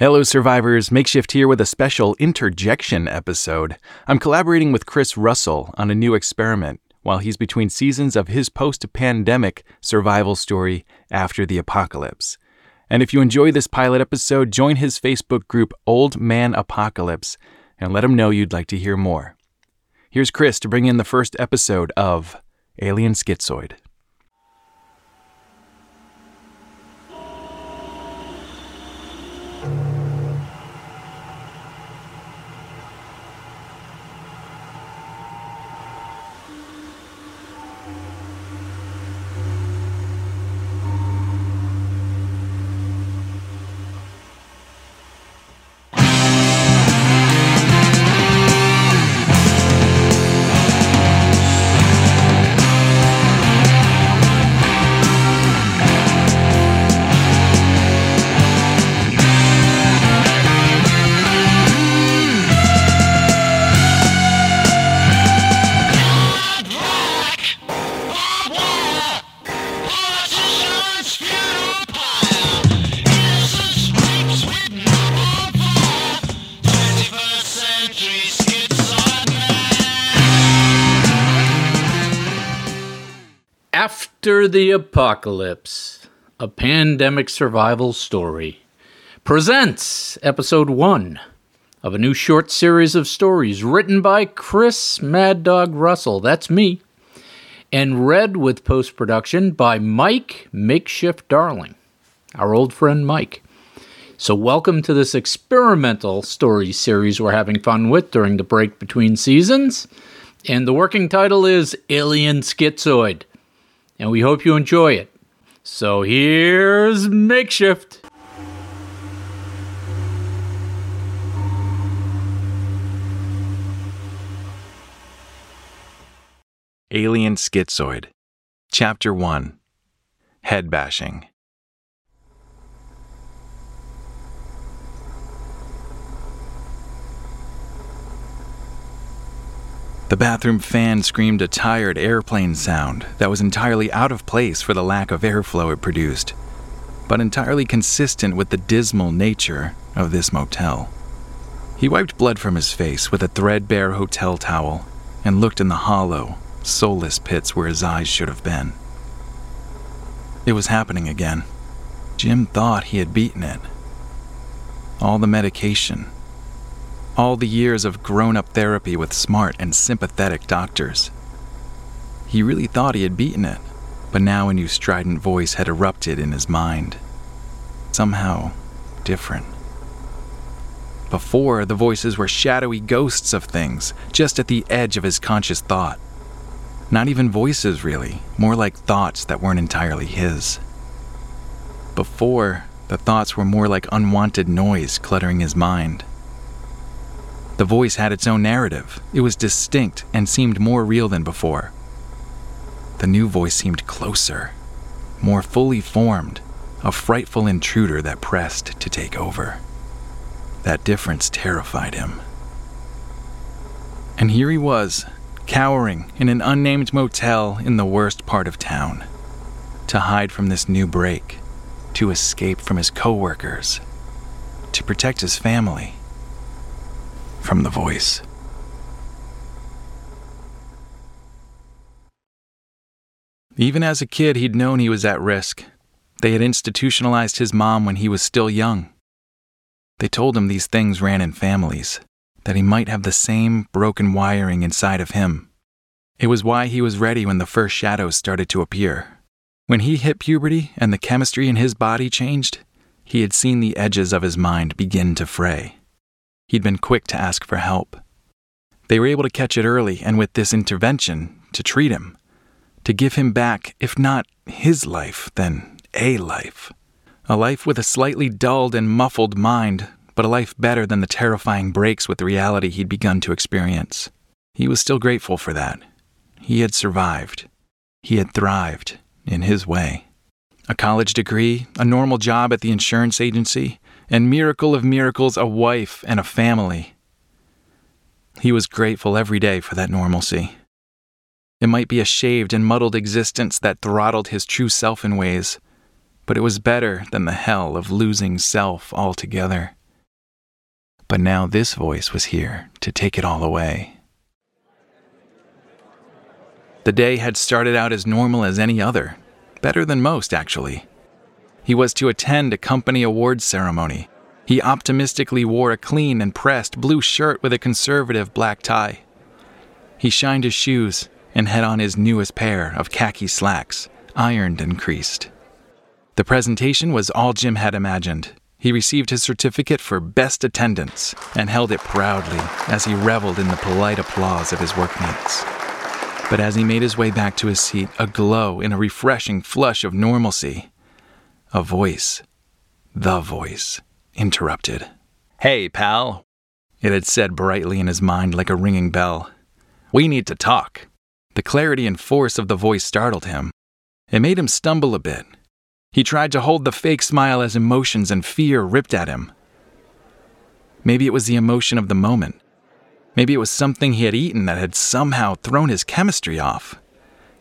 Hello, survivors. Makeshift here with a special interjection episode. I'm collaborating with Chris Russell on a new experiment while he's between seasons of his post pandemic survival story after the apocalypse. And if you enjoy this pilot episode, join his Facebook group Old Man Apocalypse and let him know you'd like to hear more. Here's Chris to bring in the first episode of Alien Skitzoid. The Apocalypse, a pandemic survival story, presents episode one of a new short series of stories written by Chris Mad Dog Russell, that's me, and read with post production by Mike Makeshift Darling, our old friend Mike. So, welcome to this experimental story series we're having fun with during the break between seasons. And the working title is Alien Skitzoid and we hope you enjoy it. So here's Makeshift. Alien Skitzoid, Chapter 1 Head Bashing. The bathroom fan screamed a tired airplane sound that was entirely out of place for the lack of airflow it produced, but entirely consistent with the dismal nature of this motel. He wiped blood from his face with a threadbare hotel towel and looked in the hollow, soulless pits where his eyes should have been. It was happening again. Jim thought he had beaten it. All the medication, all the years of grown up therapy with smart and sympathetic doctors. He really thought he had beaten it, but now a new strident voice had erupted in his mind. Somehow different. Before, the voices were shadowy ghosts of things, just at the edge of his conscious thought. Not even voices, really, more like thoughts that weren't entirely his. Before, the thoughts were more like unwanted noise cluttering his mind. The voice had its own narrative. It was distinct and seemed more real than before. The new voice seemed closer, more fully formed, a frightful intruder that pressed to take over. That difference terrified him. And here he was, cowering in an unnamed motel in the worst part of town, to hide from this new break, to escape from his coworkers, to protect his family from the voice. Even as a kid, he'd known he was at risk. They had institutionalized his mom when he was still young. They told him these things ran in families, that he might have the same broken wiring inside of him. It was why he was ready when the first shadows started to appear. When he hit puberty and the chemistry in his body changed, he had seen the edges of his mind begin to fray. He'd been quick to ask for help. They were able to catch it early and, with this intervention, to treat him, to give him back, if not his life, then a life. A life with a slightly dulled and muffled mind, but a life better than the terrifying breaks with reality he'd begun to experience. He was still grateful for that. He had survived. He had thrived, in his way. A college degree, a normal job at the insurance agency, and miracle of miracles, a wife and a family. He was grateful every day for that normalcy. It might be a shaved and muddled existence that throttled his true self in ways, but it was better than the hell of losing self altogether. But now this voice was here to take it all away. The day had started out as normal as any other, better than most, actually. He was to attend a company awards ceremony. He optimistically wore a clean and pressed blue shirt with a conservative black tie. He shined his shoes and had on his newest pair of khaki slacks, ironed and creased. The presentation was all Jim had imagined. He received his certificate for best attendance and held it proudly as he reveled in the polite applause of his workmates. But as he made his way back to his seat, aglow in a refreshing flush of normalcy, a voice, the voice, interrupted. Hey, pal, it had said brightly in his mind like a ringing bell. We need to talk. The clarity and force of the voice startled him. It made him stumble a bit. He tried to hold the fake smile as emotions and fear ripped at him. Maybe it was the emotion of the moment. Maybe it was something he had eaten that had somehow thrown his chemistry off.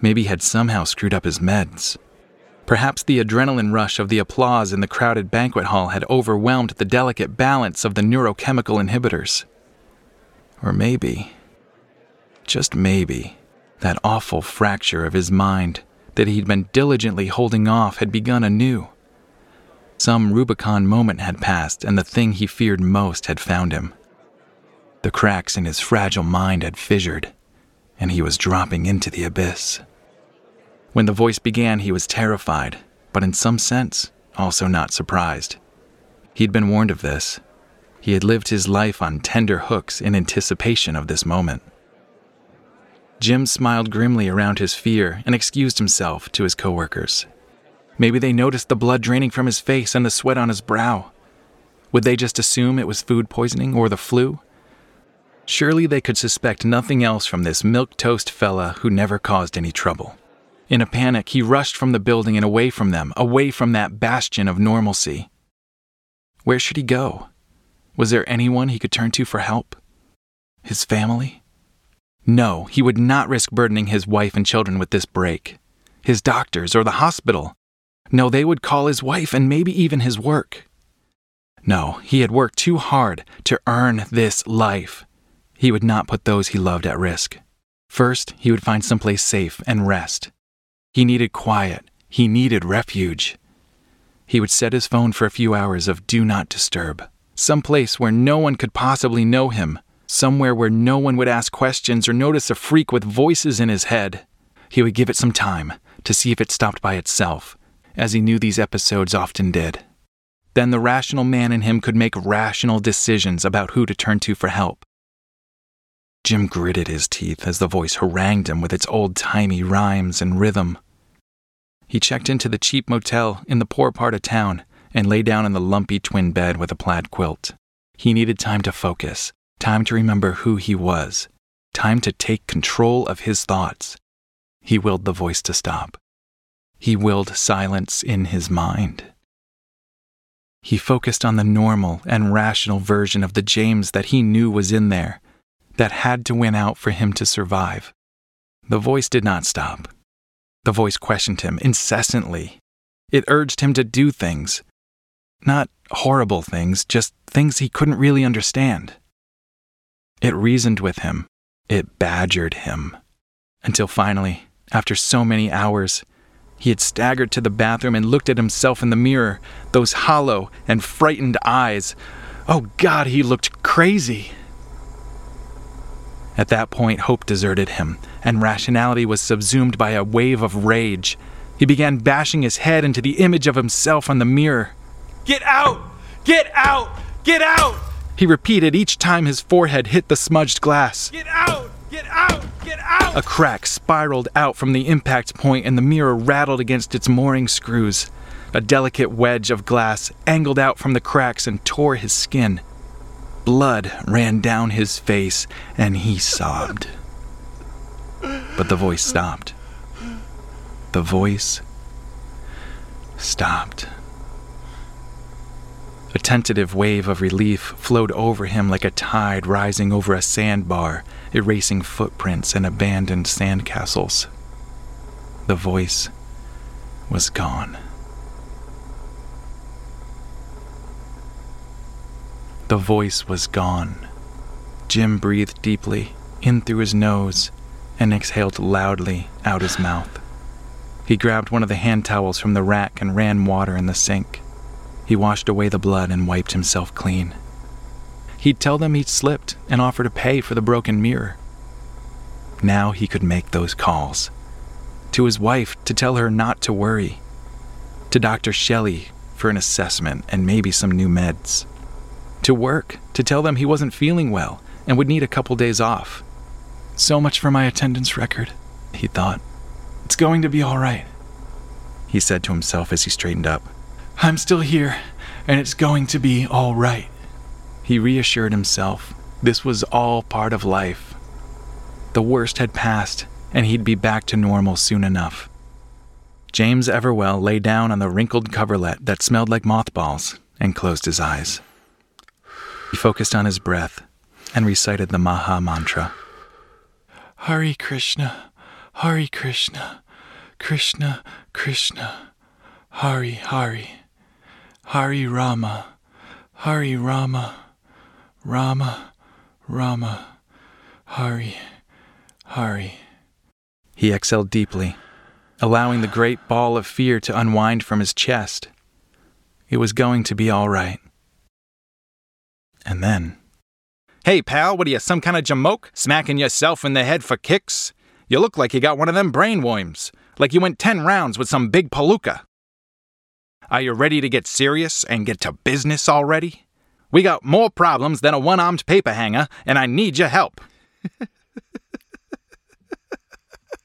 Maybe he had somehow screwed up his meds. Perhaps the adrenaline rush of the applause in the crowded banquet hall had overwhelmed the delicate balance of the neurochemical inhibitors. Or maybe, just maybe, that awful fracture of his mind that he'd been diligently holding off had begun anew. Some Rubicon moment had passed, and the thing he feared most had found him. The cracks in his fragile mind had fissured, and he was dropping into the abyss. When the voice began, he was terrified, but in some sense, also not surprised. He'd been warned of this. He had lived his life on tender hooks in anticipation of this moment. Jim smiled grimly around his fear and excused himself to his coworkers. Maybe they noticed the blood draining from his face and the sweat on his brow. Would they just assume it was food poisoning or the flu? Surely they could suspect nothing else from this milk toast fella who never caused any trouble. In a panic, he rushed from the building and away from them, away from that bastion of normalcy. Where should he go? Was there anyone he could turn to for help? His family? No, he would not risk burdening his wife and children with this break. His doctors or the hospital. No, they would call his wife and maybe even his work. No, he had worked too hard to earn this life. He would not put those he loved at risk. First, he would find someplace safe and rest. He needed quiet. He needed refuge. He would set his phone for a few hours of do not disturb, some place where no one could possibly know him, somewhere where no one would ask questions or notice a freak with voices in his head. He would give it some time to see if it stopped by itself, as he knew these episodes often did. Then the rational man in him could make rational decisions about who to turn to for help. Jim gritted his teeth as the voice harangued him with its old timey rhymes and rhythm. He checked into the cheap motel in the poor part of town and lay down in the lumpy twin bed with a plaid quilt. He needed time to focus, time to remember who he was, time to take control of his thoughts. He willed the voice to stop. He willed silence in his mind. He focused on the normal and rational version of the James that he knew was in there, that had to win out for him to survive. The voice did not stop. The voice questioned him incessantly. It urged him to do things. Not horrible things, just things he couldn't really understand. It reasoned with him. It badgered him. Until finally, after so many hours, he had staggered to the bathroom and looked at himself in the mirror, those hollow and frightened eyes. Oh God, he looked crazy. At that point, hope deserted him, and rationality was subsumed by a wave of rage. He began bashing his head into the image of himself on the mirror. Get out! Get out! Get out! He repeated each time his forehead hit the smudged glass. Get out! Get out! Get out! A crack spiraled out from the impact point, and the mirror rattled against its mooring screws. A delicate wedge of glass angled out from the cracks and tore his skin. Blood ran down his face, and he sobbed. But the voice stopped. The voice stopped. A tentative wave of relief flowed over him like a tide rising over a sandbar, erasing footprints and abandoned sandcastles. The voice was gone. The voice was gone. Jim breathed deeply, in through his nose, and exhaled loudly out his mouth. He grabbed one of the hand towels from the rack and ran water in the sink. He washed away the blood and wiped himself clean. He'd tell them he'd slipped and offer to pay for the broken mirror. Now he could make those calls. To his wife to tell her not to worry. To Dr. Shelley for an assessment and maybe some new meds. To work to tell them he wasn't feeling well and would need a couple days off. So much for my attendance record, he thought. It's going to be all right, he said to himself as he straightened up. I'm still here, and it's going to be all right. He reassured himself this was all part of life. The worst had passed, and he'd be back to normal soon enough. James Everwell lay down on the wrinkled coverlet that smelled like mothballs and closed his eyes. He focused on his breath and recited the Maha mantra. Hare Krishna, Hare Krishna, Krishna, Krishna, Hare Hare, Hare Rama, Hare Rama, Rama, Rama, Hare, Hare. He exhaled deeply, allowing the great ball of fear to unwind from his chest. It was going to be all right. And then. Hey, pal, what are you, some kind of jamoke? Smacking yourself in the head for kicks? You look like you got one of them brainworms, like you went 10 rounds with some big palooka. Are you ready to get serious and get to business already? We got more problems than a one armed paper hanger, and I need your help.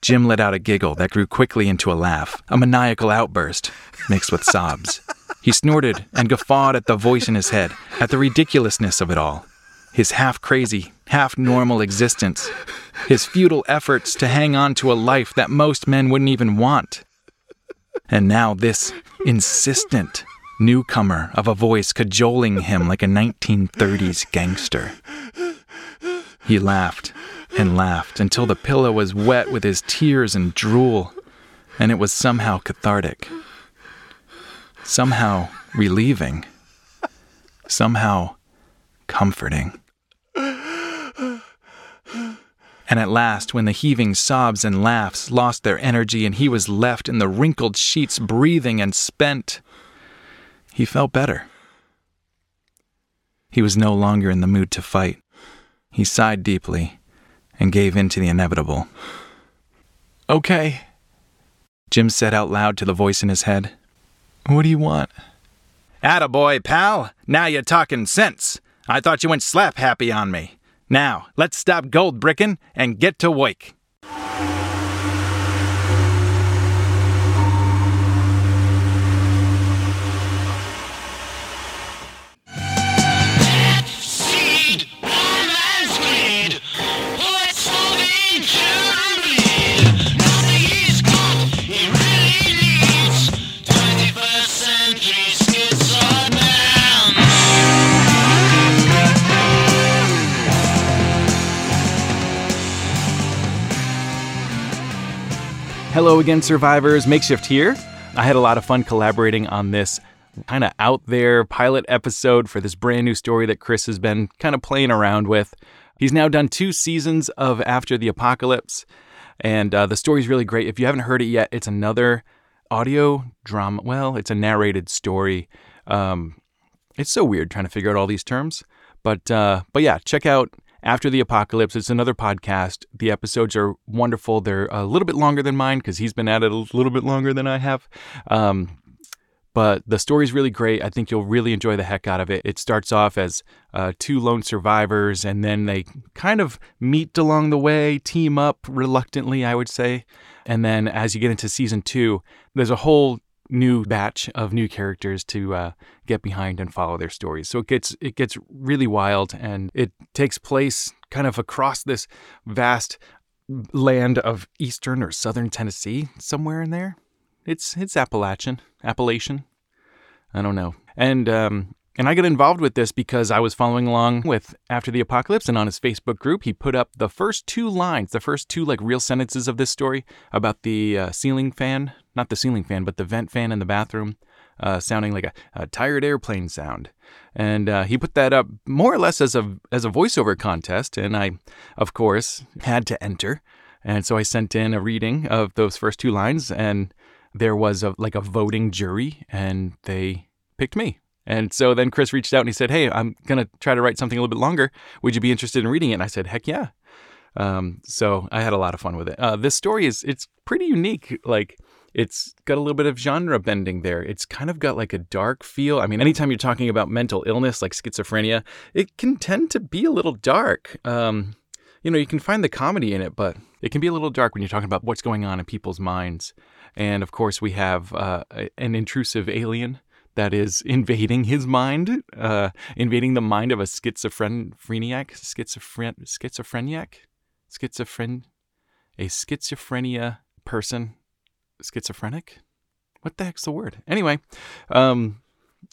Jim let out a giggle that grew quickly into a laugh, a maniacal outburst mixed with sobs. He snorted and guffawed at the voice in his head, at the ridiculousness of it all his half crazy, half normal existence, his futile efforts to hang on to a life that most men wouldn't even want. And now this insistent newcomer of a voice cajoling him like a 1930s gangster. He laughed and laughed until the pillow was wet with his tears and drool, and it was somehow cathartic, somehow relieving, somehow comforting. And at last, when the heaving sobs and laughs lost their energy and he was left in the wrinkled sheets breathing and spent, he felt better. He was no longer in the mood to fight. He sighed deeply and gave in to the inevitable. Okay, Jim said out loud to the voice in his head. What do you want? Attaboy, pal. Now you're talking sense. I thought you went slap happy on me. Now, let's stop gold bricking and get to work. Hello again, survivors. Makeshift here. I had a lot of fun collaborating on this kind of out there pilot episode for this brand new story that Chris has been kind of playing around with. He's now done two seasons of After the Apocalypse, and uh, the story's really great. If you haven't heard it yet, it's another audio drama. Well, it's a narrated story. Um, it's so weird trying to figure out all these terms, but uh, but yeah, check out after the Apocalypse. It's another podcast. The episodes are wonderful. They're a little bit longer than mine because he's been at it a little bit longer than I have. Um, but the story's really great. I think you'll really enjoy the heck out of it. It starts off as uh, two lone survivors, and then they kind of meet along the way, team up reluctantly, I would say. And then as you get into season two, there's a whole new batch of new characters to uh, get behind and follow their stories. So it gets it gets really wild, and it takes place kind of across this vast land of eastern or southern Tennessee, somewhere in there. It's it's Appalachian, Appalachian. I don't know. And um, and I got involved with this because I was following along with After the Apocalypse, and on his Facebook group, he put up the first two lines, the first two like real sentences of this story about the uh, ceiling fan, not the ceiling fan, but the vent fan in the bathroom. uh, sounding like a, a, tired airplane sound. And uh, he put that up more or less as a as a voiceover contest, and I, of course, had to enter. And so I sent in a reading of those first two lines, and there was a like a voting jury, and they picked me. And so then Chris reached out and he said, "Hey, I'm gonna try to write something a little bit longer. Would you be interested in reading it?" And I said, "Heck yeah!" Um, so I had a lot of fun with it. Uh, this story is it's pretty unique. Like it's got a little bit of genre bending there. It's kind of got like a dark feel. I mean, anytime you're talking about mental illness like schizophrenia, it can tend to be a little dark. Um, you know, you can find the comedy in it, but it can be a little dark when you're talking about what's going on in people's minds. And of course, we have uh, an intrusive alien that is invading his mind, uh, invading the mind of a schizophrenic, schizophren, schizophreniac, schizophren, a schizophrenia person, schizophrenic. What the heck's the word? Anyway, um,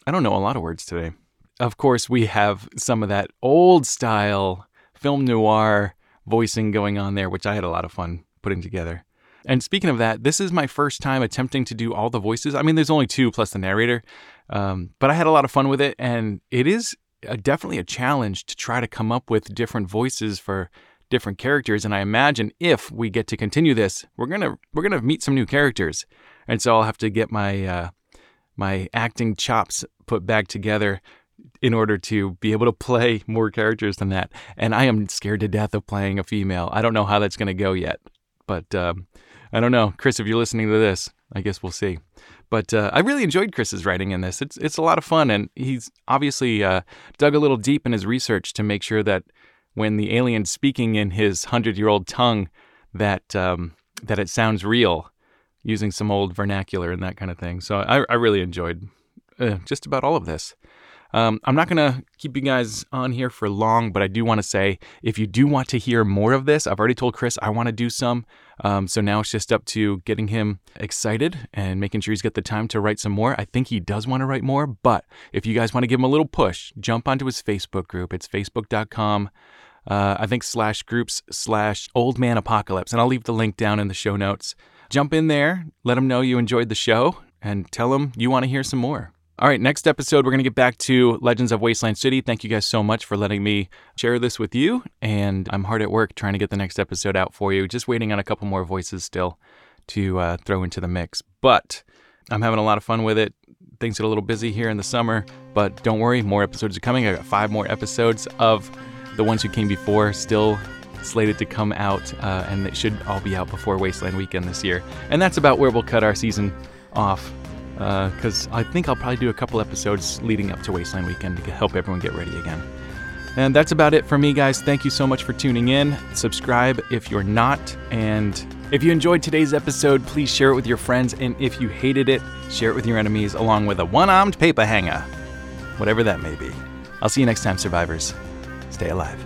I don't know a lot of words today. Of course, we have some of that old style film noir voicing going on there, which I had a lot of fun putting together. And speaking of that, this is my first time attempting to do all the voices. I mean, there's only two plus the narrator, um, but I had a lot of fun with it, and it is a, definitely a challenge to try to come up with different voices for different characters. And I imagine if we get to continue this, we're gonna we're gonna meet some new characters, and so I'll have to get my uh, my acting chops put back together in order to be able to play more characters than that. And I am scared to death of playing a female. I don't know how that's to go yet, but um, I don't know, Chris. If you're listening to this, I guess we'll see. But uh, I really enjoyed Chris's writing in this. It's it's a lot of fun, and he's obviously uh, dug a little deep in his research to make sure that when the alien's speaking in his hundred-year-old tongue, that um, that it sounds real, using some old vernacular and that kind of thing. So I, I really enjoyed uh, just about all of this. Um, I'm not going to keep you guys on here for long, but I do want to say if you do want to hear more of this, I've already told Chris I want to do some. Um, so now it's just up to getting him excited and making sure he's got the time to write some more. I think he does want to write more, but if you guys want to give him a little push, jump onto his Facebook group. It's facebook.com. Uh, I think slash groups slash old man apocalypse. And I'll leave the link down in the show notes. Jump in there, let him know you enjoyed the show, and tell him you want to hear some more. All right, next episode, we're going to get back to Legends of Wasteland City. Thank you guys so much for letting me share this with you. And I'm hard at work trying to get the next episode out for you. Just waiting on a couple more voices still to uh, throw into the mix. But I'm having a lot of fun with it. Things get a little busy here in the summer, but don't worry, more episodes are coming. I got five more episodes of the ones who came before still slated to come out, uh, and it should all be out before Wasteland Weekend this year. And that's about where we'll cut our season off because uh, I think I'll probably do a couple episodes leading up to Wasteland Weekend to help everyone get ready again. And that's about it for me, guys. Thank you so much for tuning in. Subscribe if you're not. And if you enjoyed today's episode, please share it with your friends. And if you hated it, share it with your enemies along with a one armed paper hanger, whatever that may be. I'll see you next time, survivors. Stay alive.